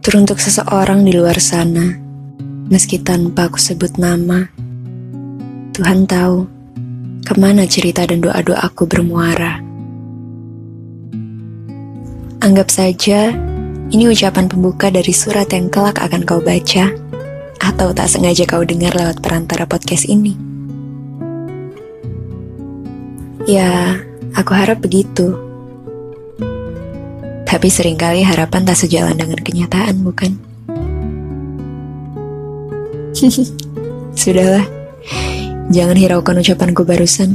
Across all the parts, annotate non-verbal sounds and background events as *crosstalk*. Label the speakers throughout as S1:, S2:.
S1: Teruntuk seseorang di luar sana, meski tanpa aku sebut nama, Tuhan tahu ke mana cerita dan doa-doaku bermuara. Anggap saja ini ucapan pembuka dari surat yang kelak akan kau baca atau tak sengaja kau dengar lewat perantara podcast ini. Ya, aku harap begitu. Tapi sering kali harapan tak sejalan dengan kenyataan, bukan? *laughs* Sudahlah, jangan hiraukan ucapanku barusan.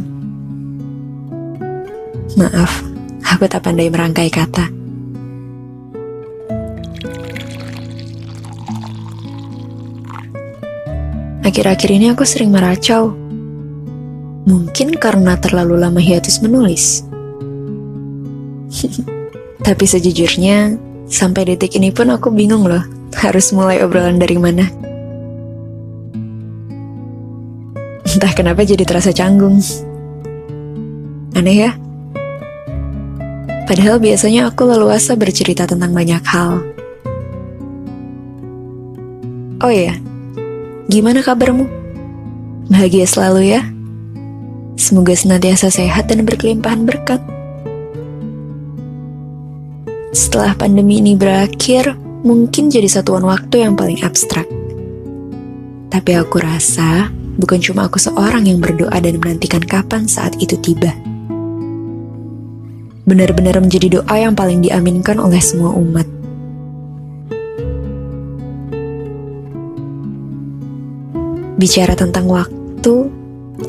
S1: Maaf, aku tak pandai merangkai kata. Akhir-akhir ini aku sering meracau. Mungkin karena terlalu lama hiatus menulis. *laughs* Tapi sejujurnya, sampai detik ini pun aku bingung loh, harus mulai obrolan dari mana. Entah kenapa jadi terasa canggung. Aneh ya? Padahal biasanya aku leluasa bercerita tentang banyak hal. Oh iya, gimana kabarmu? Bahagia selalu ya? Semoga senantiasa sehat dan berkelimpahan berkat. Setelah pandemi ini berakhir, mungkin jadi satuan waktu yang paling abstrak. Tapi aku rasa bukan cuma aku seorang yang berdoa dan menantikan kapan saat itu tiba. Benar-benar menjadi doa yang paling diaminkan oleh semua umat. Bicara tentang waktu,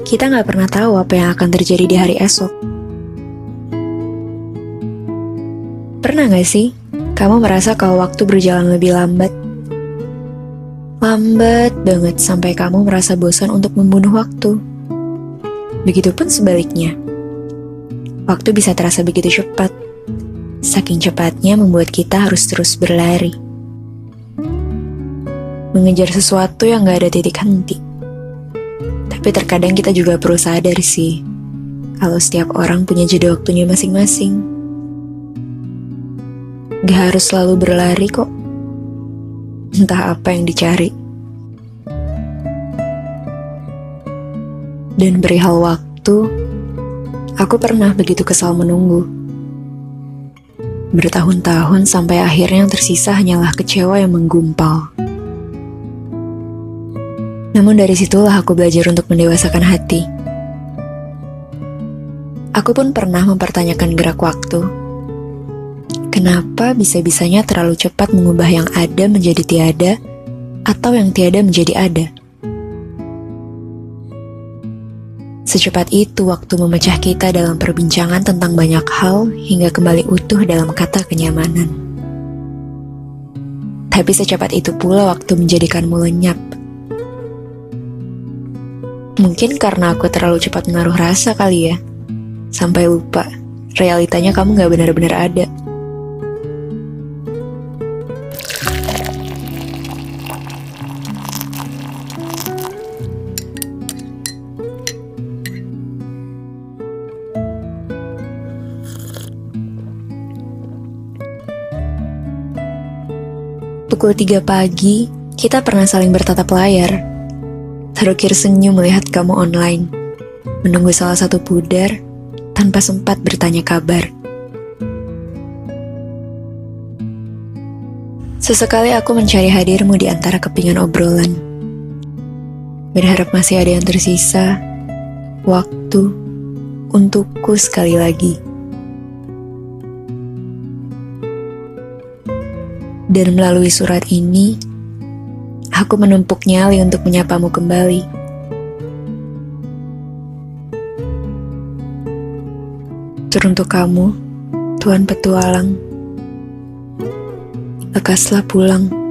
S1: kita nggak pernah tahu apa yang akan terjadi di hari esok. Pernah gak sih kamu merasa kalau waktu berjalan lebih lambat? Lambat banget sampai kamu merasa bosan untuk membunuh waktu. Begitupun sebaliknya. Waktu bisa terasa begitu cepat. Saking cepatnya membuat kita harus terus berlari. Mengejar sesuatu yang gak ada titik henti. Tapi terkadang kita juga perlu sadar sih, kalau setiap orang punya jeda waktunya masing-masing. Gak harus selalu berlari kok. Entah apa yang dicari. Dan perihal waktu, aku pernah begitu kesal menunggu. Bertahun-tahun sampai akhirnya yang tersisa hanyalah kecewa yang menggumpal. Namun dari situlah aku belajar untuk mendewasakan hati. Aku pun pernah mempertanyakan gerak waktu Kenapa bisa-bisanya terlalu cepat mengubah yang ada menjadi tiada, atau yang tiada menjadi ada? Secepat itu waktu memecah kita dalam perbincangan tentang banyak hal hingga kembali utuh dalam kata kenyamanan. Tapi secepat itu pula waktu menjadikanmu lenyap. Mungkin karena aku terlalu cepat menaruh rasa kali ya, sampai lupa realitanya kamu gak benar-benar ada. Pukul 3 pagi, kita pernah saling bertatap layar. Terukir senyum melihat kamu online. Menunggu salah satu pudar, tanpa sempat bertanya kabar. Sesekali aku mencari hadirmu di antara kepingan obrolan. Berharap masih ada yang tersisa, waktu untukku sekali lagi. Dan melalui surat ini, aku menumpuk nyali untuk menyapamu kembali. Teruntuk kamu, Tuhan Petualang, lekaslah pulang.